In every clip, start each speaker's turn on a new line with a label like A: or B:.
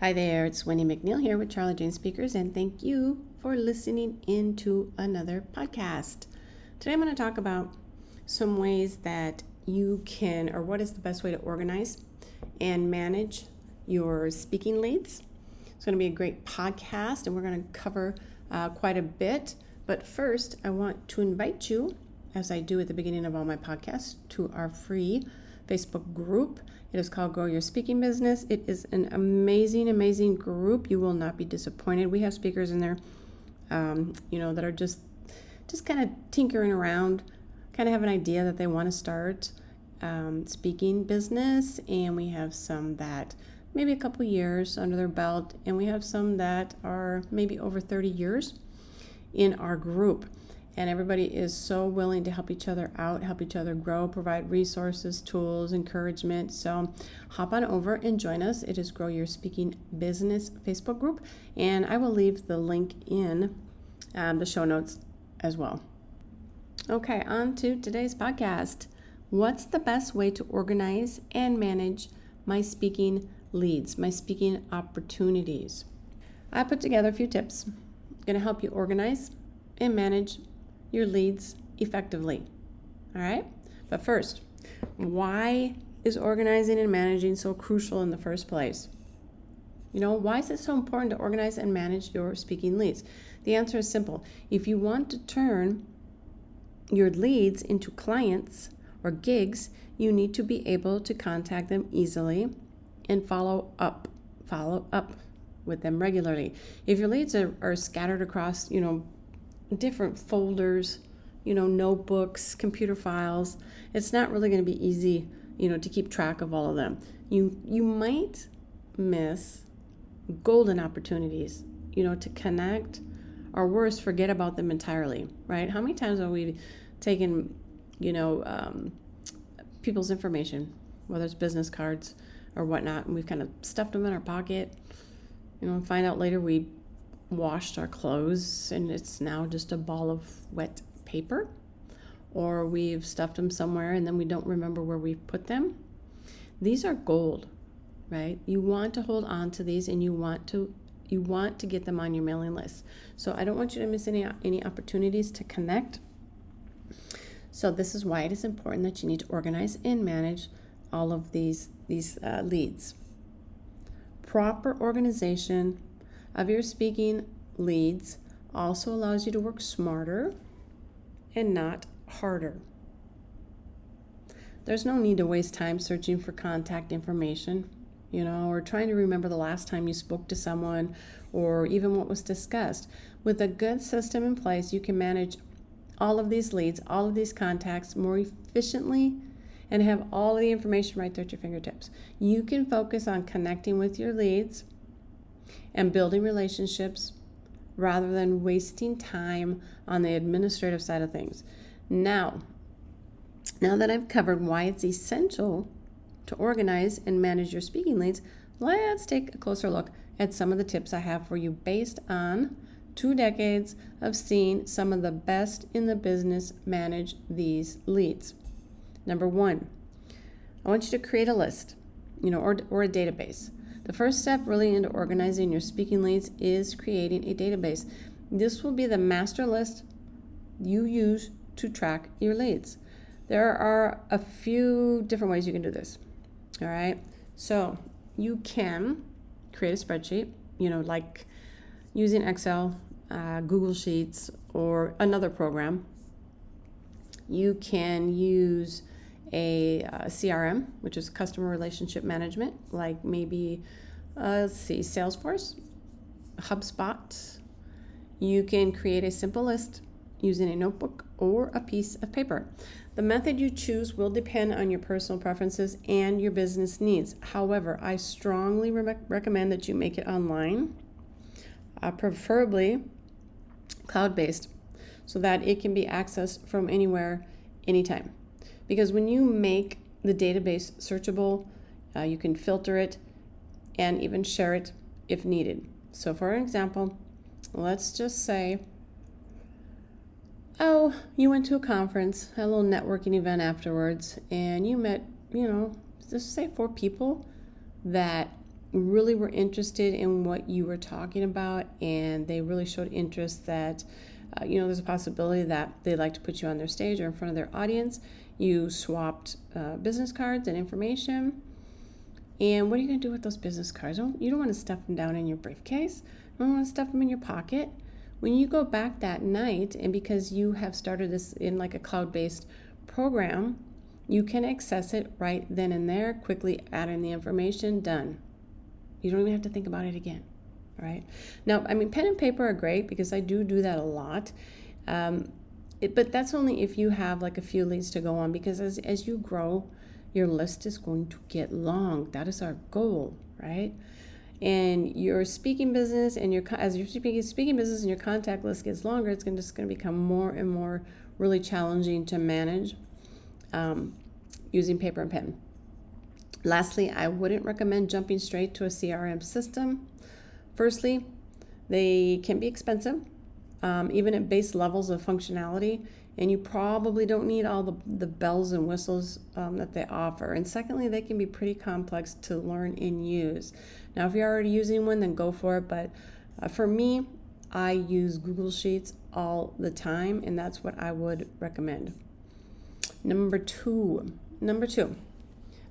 A: Hi there, it's Wendy McNeil here with Charlie Jane Speakers, and thank you for listening into another podcast. Today I'm going to talk about some ways that you can, or what is the best way to organize and manage your speaking leads. It's going to be a great podcast, and we're going to cover uh, quite a bit. But first, I want to invite you, as I do at the beginning of all my podcasts, to our free Facebook group. It is called Grow Your Speaking Business. It is an amazing, amazing group. You will not be disappointed. We have speakers in there, um, you know, that are just just kind of tinkering around, kind of have an idea that they want to start um, speaking business, and we have some that maybe a couple years under their belt, and we have some that are maybe over 30 years in our group and everybody is so willing to help each other out, help each other grow, provide resources, tools, encouragement. So hop on over and join us. It is Grow Your Speaking Business Facebook group, and I will leave the link in um, the show notes as well. Okay, on to today's podcast. What's the best way to organize and manage my speaking leads, my speaking opportunities? I put together a few tips going to help you organize and manage your leads effectively. All right? But first, why is organizing and managing so crucial in the first place? You know, why is it so important to organize and manage your speaking leads? The answer is simple. If you want to turn your leads into clients or gigs, you need to be able to contact them easily and follow up. Follow up with them regularly. If your leads are, are scattered across, you know, different folders, you know, notebooks, computer files. It's not really going to be easy, you know, to keep track of all of them. You you might miss golden opportunities, you know, to connect or worse, forget about them entirely, right? How many times have we taken, you know, um, people's information, whether it's business cards or whatnot, and we've kind of stuffed them in our pocket, you know, and find out later we washed our clothes and it's now just a ball of wet paper, or we've stuffed them somewhere and then we don't remember where we put them. These are gold, right? You want to hold on to these and you want to you want to get them on your mailing list. So I don't want you to miss any any opportunities to connect. So this is why it is important that you need to organize and manage all of these these uh, leads. Proper organization of your speaking leads also allows you to work smarter and not harder. There's no need to waste time searching for contact information, you know, or trying to remember the last time you spoke to someone or even what was discussed. With a good system in place, you can manage all of these leads, all of these contacts more efficiently and have all the information right there at your fingertips. You can focus on connecting with your leads and building relationships rather than wasting time on the administrative side of things. Now, now that I've covered why it's essential to organize and manage your speaking leads, let's take a closer look at some of the tips I have for you based on two decades of seeing some of the best in the business manage these leads. Number one, I want you to create a list, you know, or, or a database the first step really into organizing your speaking leads is creating a database. This will be the master list you use to track your leads. There are a few different ways you can do this. All right. So you can create a spreadsheet, you know, like using Excel, uh, Google Sheets, or another program. You can use a, a uh, CRM, which is customer relationship management, like maybe, uh, let's see, Salesforce, HubSpot. You can create a simple list using a notebook or a piece of paper. The method you choose will depend on your personal preferences and your business needs. However, I strongly re- recommend that you make it online, uh, preferably cloud based, so that it can be accessed from anywhere, anytime. Because when you make the database searchable, uh, you can filter it and even share it if needed. So, for example, let's just say, oh, you went to a conference, a little networking event afterwards, and you met, you know, just say four people that really were interested in what you were talking about, and they really showed interest that. Uh, you know, there's a possibility that they'd like to put you on their stage or in front of their audience. You swapped uh, business cards and information. And what are you going to do with those business cards? You don't want to stuff them down in your briefcase. You don't want to stuff them in your pocket. When you go back that night, and because you have started this in like a cloud based program, you can access it right then and there, quickly add in the information, done. You don't even have to think about it again. Right now, I mean, pen and paper are great because I do do that a lot. Um, it, but that's only if you have like a few leads to go on because as, as you grow, your list is going to get long. That is our goal, right? And your speaking business and your as your speaking speaking business and your contact list gets longer, it's going to, just going to become more and more really challenging to manage um, using paper and pen. Lastly, I wouldn't recommend jumping straight to a CRM system. Firstly, they can be expensive, um, even at base levels of functionality, and you probably don't need all the, the bells and whistles um, that they offer. And secondly, they can be pretty complex to learn and use. Now, if you're already using one, then go for it. But uh, for me, I use Google Sheets all the time, and that's what I would recommend. Number two, number two,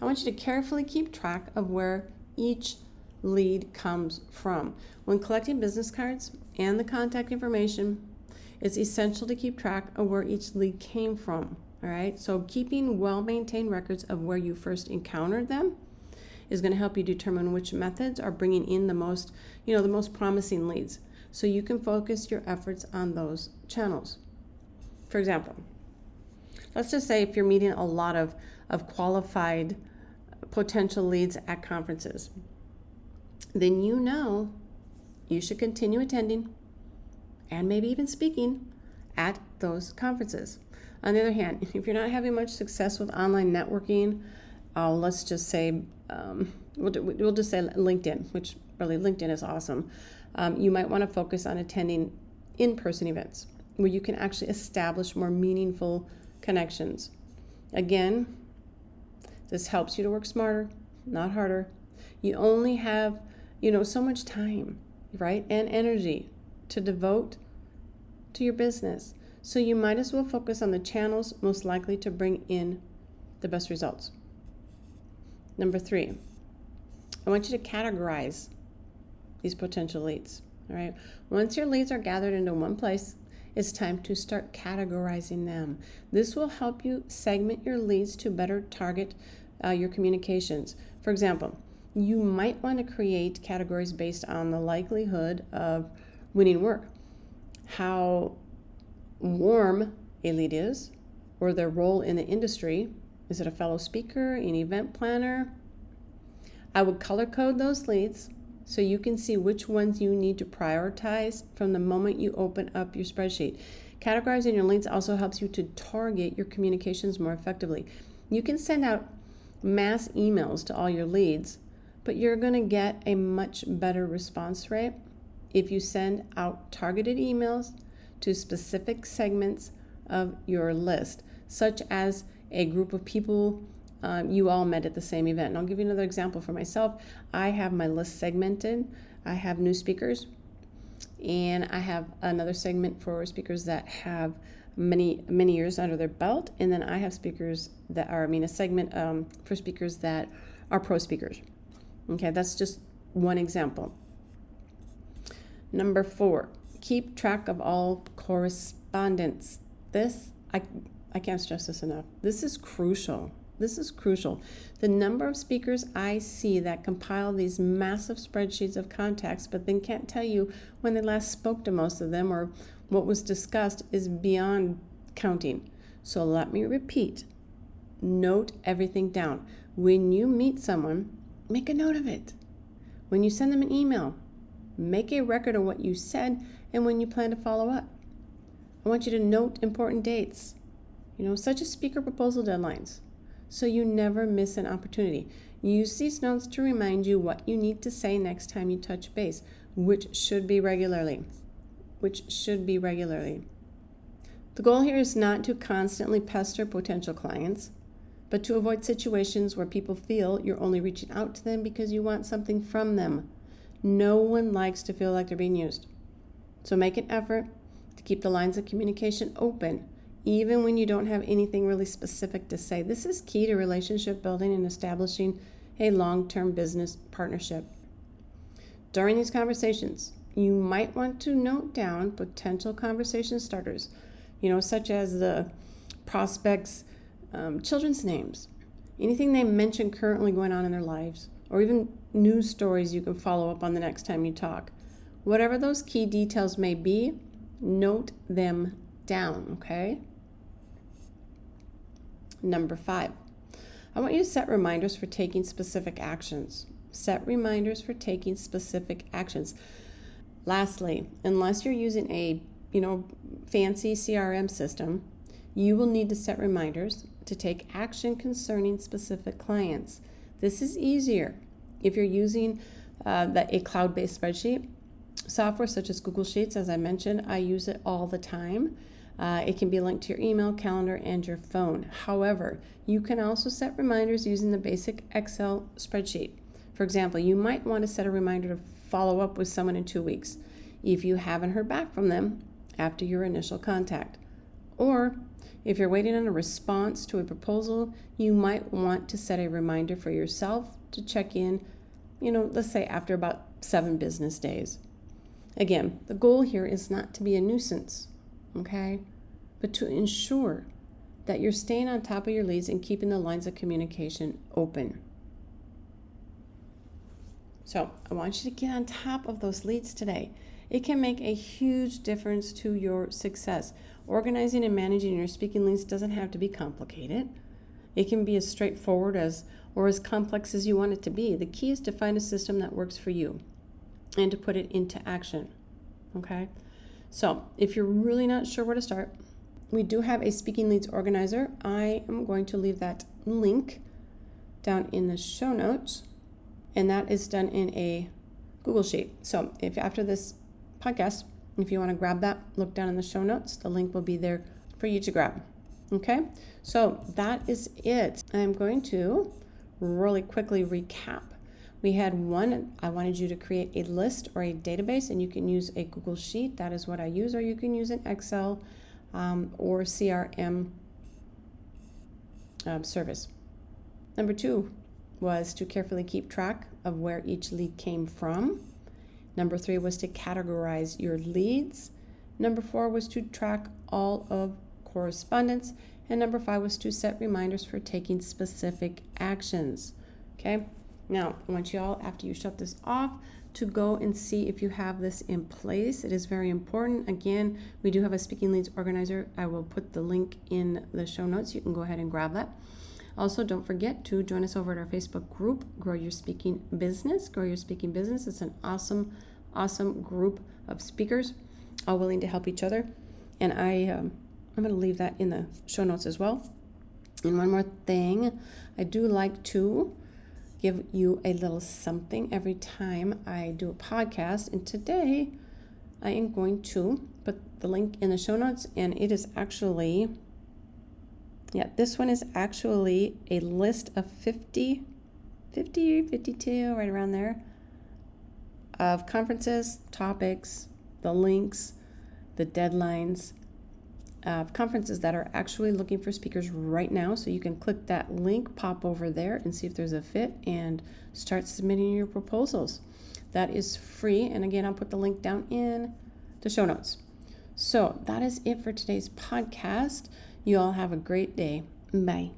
A: I want you to carefully keep track of where each lead comes from. When collecting business cards and the contact information, it's essential to keep track of where each lead came from. All right, so keeping well maintained records of where you first encountered them is going to help you determine which methods are bringing in the most, you know, the most promising leads. So you can focus your efforts on those channels. For example, let's just say if you're meeting a lot of, of qualified potential leads at conferences, then you know you should continue attending and maybe even speaking at those conferences. On the other hand, if you're not having much success with online networking, uh, let's just say, um, we'll, we'll just say LinkedIn, which really LinkedIn is awesome. Um, you might want to focus on attending in person events where you can actually establish more meaningful connections. Again, this helps you to work smarter, not harder. You only have, you know, so much time, right? And energy to devote to your business. So you might as well focus on the channels most likely to bring in the best results. Number three, I want you to categorize these potential leads. All right. Once your leads are gathered into one place, it's time to start categorizing them. This will help you segment your leads to better target uh, your communications. For example, you might want to create categories based on the likelihood of winning work, how warm a lead is, or their role in the industry. Is it a fellow speaker, an event planner? I would color code those leads so you can see which ones you need to prioritize from the moment you open up your spreadsheet. Categorizing your leads also helps you to target your communications more effectively. You can send out mass emails to all your leads, but you're going to get a much better response rate if you send out targeted emails to specific segments of your list, such as a group of people um, you all met at the same event. And I'll give you another example for myself. I have my list segmented. I have new speakers, and I have another segment for speakers that have many many years under their belt, and then I have speakers that are I mean a segment um, for speakers that are pro speakers. Okay, that's just one example. Number four, keep track of all correspondence. This I I can't stress this enough. This is crucial. This is crucial. The number of speakers I see that compile these massive spreadsheets of contacts, but then can't tell you when they last spoke to most of them or what was discussed is beyond counting. So let me repeat note everything down. When you meet someone, make a note of it. When you send them an email, make a record of what you said and when you plan to follow up. I want you to note important dates, you know, such as speaker proposal deadlines, so you never miss an opportunity. Use these notes to remind you what you need to say next time you touch base, which should be regularly. Which should be regularly. The goal here is not to constantly pester potential clients, but to avoid situations where people feel you're only reaching out to them because you want something from them. No one likes to feel like they're being used. So make an effort to keep the lines of communication open, even when you don't have anything really specific to say. This is key to relationship building and establishing a long term business partnership. During these conversations, you might want to note down potential conversation starters, you know, such as the prospects' um, children's names, anything they mention currently going on in their lives, or even news stories you can follow up on the next time you talk. Whatever those key details may be, note them down, okay? Number five, I want you to set reminders for taking specific actions. Set reminders for taking specific actions. Lastly, unless you're using a you know fancy CRM system, you will need to set reminders to take action concerning specific clients. This is easier if you're using uh, the, a cloud based spreadsheet. Software such as Google Sheets, as I mentioned, I use it all the time. Uh, it can be linked to your email, calendar, and your phone. However, you can also set reminders using the basic Excel spreadsheet. For example, you might want to set a reminder to follow up with someone in two weeks if you haven't heard back from them after your initial contact. Or if you're waiting on a response to a proposal, you might want to set a reminder for yourself to check in, you know, let's say after about seven business days. Again, the goal here is not to be a nuisance, okay, but to ensure that you're staying on top of your leads and keeping the lines of communication open. So, I want you to get on top of those leads today. It can make a huge difference to your success. Organizing and managing your speaking leads doesn't have to be complicated. It can be as straightforward as or as complex as you want it to be. The key is to find a system that works for you and to put it into action. Okay? So, if you're really not sure where to start, we do have a speaking leads organizer. I am going to leave that link down in the show notes, and that is done in a Google Sheet. So, if after this podcast, if you want to grab that, look down in the show notes. The link will be there for you to grab. Okay, so that is it. I'm going to really quickly recap. We had one, I wanted you to create a list or a database, and you can use a Google Sheet. That is what I use, or you can use an Excel um, or CRM um, service. Number two was to carefully keep track of where each lead came from. Number three was to categorize your leads. Number four was to track all of correspondence. And number five was to set reminders for taking specific actions. Okay, now I want you all, after you shut this off, to go and see if you have this in place. It is very important. Again, we do have a speaking leads organizer. I will put the link in the show notes. You can go ahead and grab that. Also, don't forget to join us over at our Facebook group, Grow Your Speaking Business. Grow Your Speaking Business. It's an awesome, awesome group of speakers, all willing to help each other. And I, um, I'm going to leave that in the show notes as well. And one more thing, I do like to give you a little something every time I do a podcast. And today, I am going to put the link in the show notes, and it is actually yeah, this one is actually a list of 50, 50, 52, right around there, of conferences, topics, the links, the deadlines of conferences that are actually looking for speakers right now. So you can click that link, pop over there, and see if there's a fit and start submitting your proposals. That is free. And again, I'll put the link down in the show notes. So that is it for today's podcast. You all have a great day. Bye.